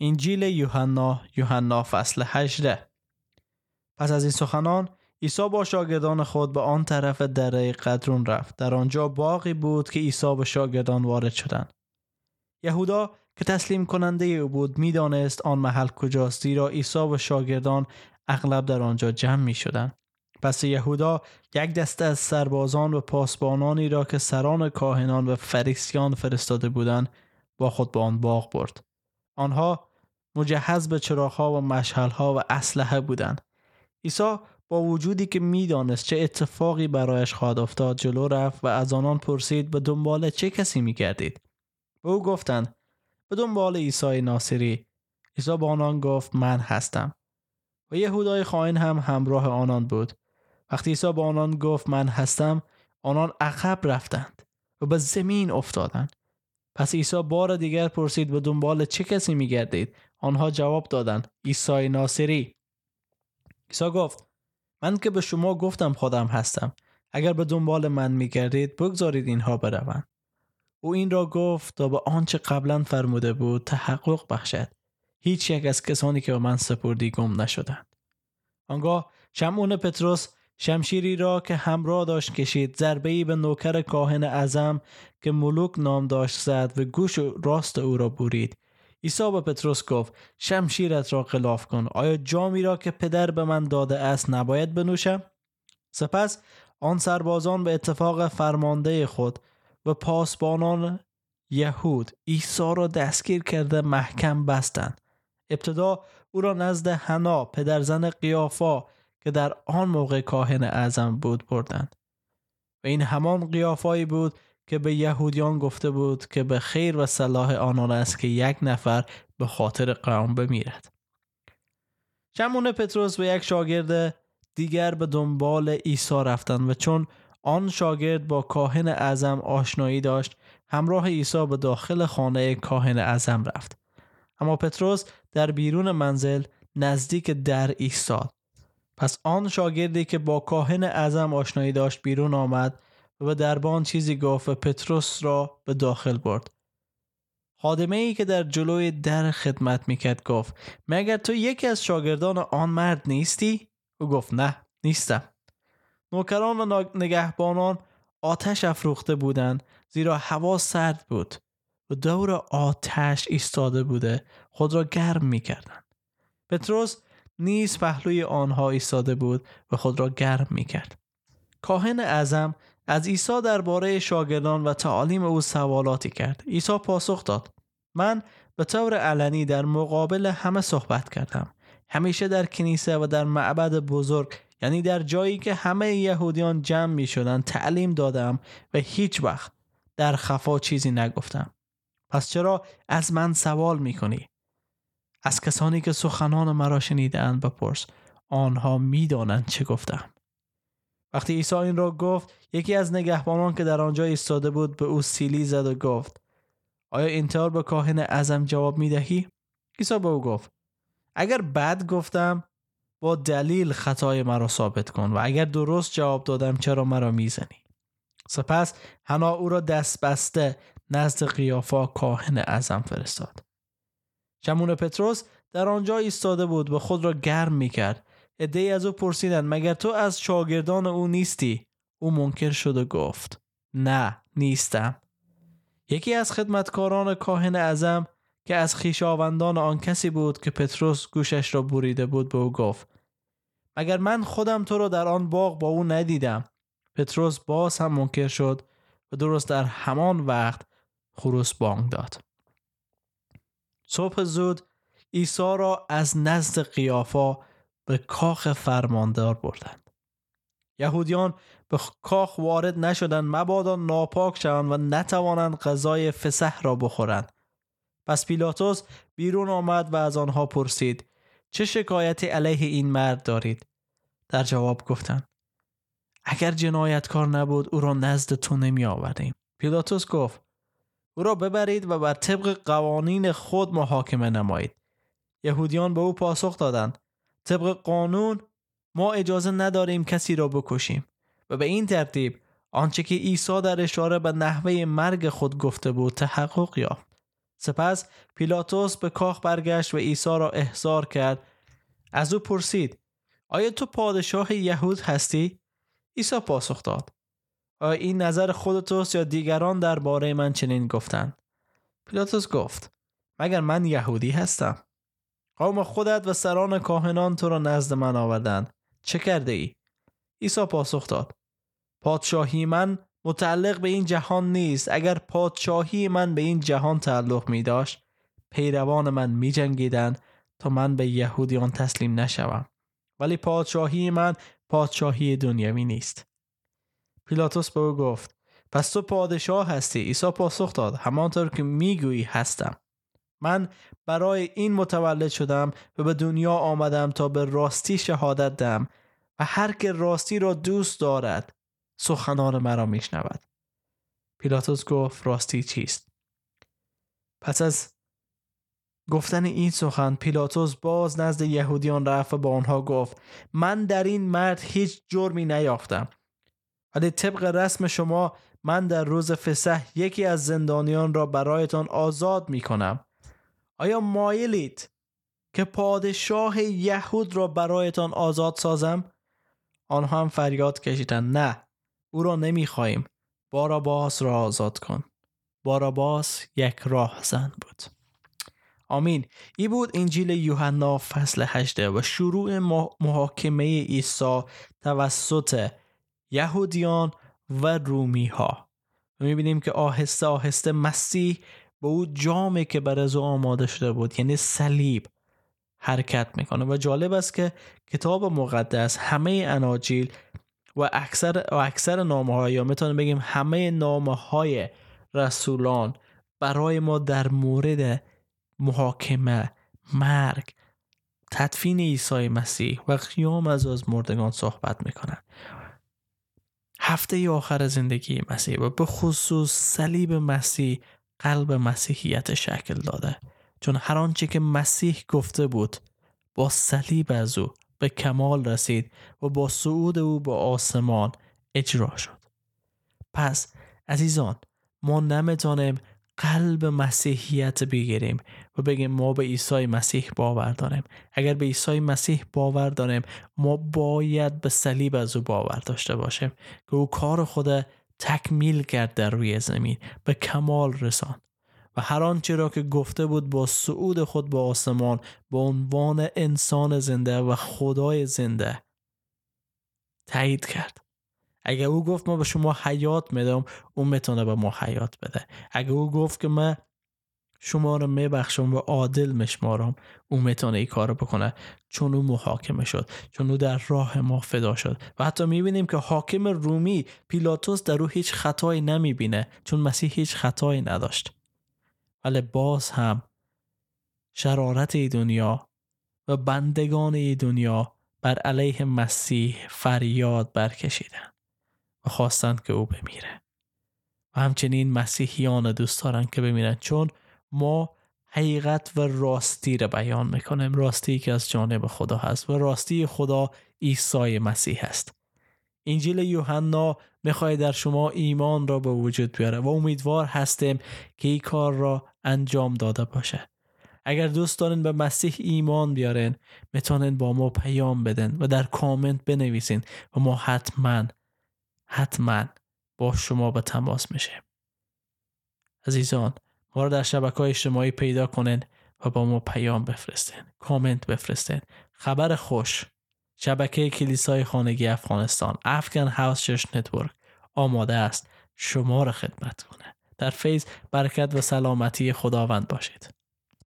انجیل یوحنا یوحنا فصل 18 پس از این سخنان عیسی با شاگردان خود به آن طرف دره قدرون رفت در آنجا باقی بود که عیسی به شاگردان وارد شدند یهودا که تسلیم کننده او بود می‌دانست آن محل کجاست زیرا عیسی و شاگردان اغلب در آنجا جمع می شدن. پس یهودا یک دسته از سربازان و پاسبانانی را که سران کاهنان و فریسیان فرستاده بودند با خود به آن باغ برد. آنها مجهز به چراغها و مشهلها و اسلحه بودند. عیسی با وجودی که می‌دانست چه اتفاقی برایش خواهد افتاد جلو رفت و از آنان پرسید به دنبال چه کسی میگردید؟ به او گفتند به دنبال عیسی ناصری. عیسی با آنان گفت من هستم. و یهودای خائن هم همراه آنان بود. وقتی عیسی با آنان گفت من هستم آنان عقب رفتند و به زمین افتادند. پس عیسی بار دیگر پرسید به دنبال چه کسی میگردید؟ آنها جواب دادند عیسی ناصری. عیسی گفت من که به شما گفتم خودم هستم. اگر به دنبال من میگردید بگذارید اینها بروند. او این را گفت تا به آنچه قبلا فرموده بود تحقق بخشد. هیچ یک از کسانی که به من سپردی گم نشدند. آنگاه شمعون پتروس شمشیری را که همراه داشت کشید. ضربه به نوکر کاهن اعظم که ملوک نام داشت زد و گوش راست او را برید عیسی به پتروس گفت شمشیرت را خلاف کن. آیا جامی را که پدر به من داده است نباید بنوشم؟ سپس آن سربازان به اتفاق فرمانده خود و پاسبانان یهود عیسی را دستگیر کرده محکم بستند. ابتدا او را نزد حنا پدرزن قیافا که در آن موقع کاهن اعظم بود بردند. و این همان قیافایی بود که به یهودیان گفته بود که به خیر و صلاح آنان است که یک نفر به خاطر قوم بمیرد. شمون پتروس و یک شاگرد دیگر به دنبال عیسی رفتند و چون آن شاگرد با کاهن اعظم آشنایی داشت همراه عیسی به داخل خانه کاهن اعظم رفت. اما پتروس در بیرون منزل نزدیک در ایستاد. پس آن شاگردی که با کاهن اعظم آشنایی داشت بیرون آمد و به دربان چیزی گفت و پتروس را به داخل برد. خادمه ای که در جلوی در خدمت می‌کرد گفت مگر تو یکی از شاگردان آن مرد نیستی؟ او گفت نه نیستم. نوکران و نگهبانان آتش افروخته بودند زیرا هوا سرد بود و دور آتش ایستاده بوده خود را گرم می‌کردند. پتروس نیز پهلوی آنها ایستاده بود و خود را گرم می‌کرد. کاهن اعظم از عیسی درباره شاگردان و تعالیم او سوالاتی کرد. عیسی پاسخ داد. من به طور علنی در مقابل همه صحبت کردم. همیشه در کنیسه و در معبد بزرگ یعنی در جایی که همه یهودیان جمع می شدن تعلیم دادم و هیچ وقت در خفا چیزی نگفتم. پس چرا از من سوال می کنی؟ از کسانی که سخنان مرا شنیدند بپرس آنها می‌دانند چه گفتم. وقتی عیسی این را گفت یکی از نگهبانان که در آنجا ایستاده بود به او سیلی زد و گفت آیا اینطور به کاهن اعظم جواب می دهی؟ عیسی به او گفت اگر بد گفتم با دلیل خطای مرا ثابت کن و اگر درست جواب دادم چرا مرا می‌زنی؟ سپس حنا او را دست بسته نزد قیافا کاهن اعظم فرستاد. شمون پتروس در آنجا ایستاده بود و خود را گرم می کرد ادهی از او پرسیدند مگر تو از شاگردان او نیستی؟ او منکر شد و گفت نه نیستم. یکی از خدمتکاران کاهن اعظم که از خیشاوندان آن کسی بود که پتروس گوشش را بریده بود به او گفت مگر من خودم تو را در آن باغ با او ندیدم؟ پتروس باز هم منکر شد و درست در همان وقت خروس بانگ داد. صبح زود عیسی را از نزد قیافا به کاخ فرماندار بردند. یهودیان به کاخ وارد نشدند مبادا ناپاک شوند و نتوانند غذای فسح را بخورند. پس پیلاتوس بیرون آمد و از آنها پرسید چه شکایتی علیه این مرد دارید؟ در جواب گفتند اگر جنایتکار نبود او را نزد تو نمی آوردیم پیلاتوس گفت او را ببرید و بر طبق قوانین خود محاکمه نمایید. یهودیان به او پاسخ دادند. طبق قانون ما اجازه نداریم کسی را بکشیم و به این ترتیب آنچه که عیسی در اشاره به نحوه مرگ خود گفته بود تحقق یافت. سپس پیلاتوس به کاخ برگشت و عیسی را احضار کرد. از او پرسید آیا تو پادشاه یهود هستی؟ عیسی پاسخ داد. این نظر خودتوست یا دیگران درباره من چنین گفتند پیلاتوس گفت مگر من یهودی هستم؟ قوم خودت و سران کاهنان تو را نزد من آوردند چه کرده ای؟ عیسی پاسخ داد پادشاهی من متعلق به این جهان نیست. اگر پادشاهی من به این جهان تعلق می داشت پیروان من می جنگیدن تا من به یهودیان تسلیم نشوم. ولی پادشاهی من پادشاهی دنیوی نیست. پیلاتوس به او گفت پس تو پادشاه هستی عیسی پاسخ داد. همانطور که می‌گویی هستم. من برای این متولد شدم و به دنیا آمدم تا به راستی شهادت دهم و هر که راستی را دوست دارد سخنان مرا میشنود. پیلاتوس گفت راستی چیست؟ پس از گفتن این سخن پیلاتوس باز نزد یهودیان رفت و با آنها گفت من در این مرد هیچ جرمی نیافتم. ولی طبق رسم شما من در روز فسح یکی از زندانیان را برایتان آزاد می کنم آیا مایلید که پادشاه یهود را برایتان آزاد سازم؟ آنها هم فریاد کشیدند نه او را نمی‌خواهیم. باراباس را آزاد کن. باراباس یک راه زن بود. آمین. ای بود انجیل یوحنا فصل 8 و شروع محاکمه عیسی توسط یهودیان و رومی ها می‌بینیم که آهسته آهسته مسیح به او جامی که بر از او آماده شده بود یعنی صلیب حرکت می‌کنه. و جالب است که کتاب مقدس همه اناجیل و اکثر و اکثر نامه های یا می‌تونیم بگیم همه نامه های رسولان برای ما در مورد محاکمه مرگ تدفین عیسی مسیح و قیام از از مردگان صحبت می‌کنن. هفته آخر زندگی مسیح و به خصوص صلیب مسیح قلب مسیحیت شکل داده. چون هر آنچه که مسیح گفته بود با صلیب از او به کمال رسید و با صعود او به آسمان اجرا شد. پس عزیزان ما نمی‌تونیم قلب مسیحیت بگیریم و بگیم ما به عیسی مسیح باور داریم. اگر به عیسی مسیح باور داریم ما باید به صلیب از او باور داشته باشیم که او کار خود تکمیل کرد در روی زمین به کمال رسان و هر آنچه را که گفته بود با صعود خود به آسمان به عنوان انسان زنده و خدای زنده تایید کرد. اگر او گفت ما به شما حیات میدم او می‌تونه به ما حیات بده. اگر او گفت که من شما رو میبخشم و عادل مشمارم او می‌تونه این کار بکنه. چون او محاکمه شد چون او در راه ما فدا شد. و حتی می‌بینیم که حاکم رومی پیلاتوس در او هیچ خطایی نمی‌بینه چون مسیح هیچ خطایی نداشت. ولی باز هم شرارت ای دنیا و بندگان ای دنیا بر علیه مسیح فریاد برکشیدن. خواستند که او بمیره. و همچنین مسیحیان دوست دارن که بمیرن چون ما حقیقت و راستی را بیان می‌کنیم راستی که از جانب خدا هست و راستی خدا عیسی مسیح است. انجیل یوحنا می‌خواد در شما ایمان را به وجود بیاره و امیدوار هستیم که این کار را انجام داده باشه. اگر دوست دارین به مسیح ایمان بیارین می‌تونین با ما پیام بدن و در کامنت بنویسین و ما حتما حتما با شما به تماس میشیم عزیزان ما رو در شبکه اجتماعی پیدا کنین و با ما پیام بفرستین کامنت بفرستین. خبر خوش. شبکه کلیسای خانگی افغانستان Afghan House Church Network آماده است شما را خدمت کنه. در فیض برکت و سلامتی خداوند باشید.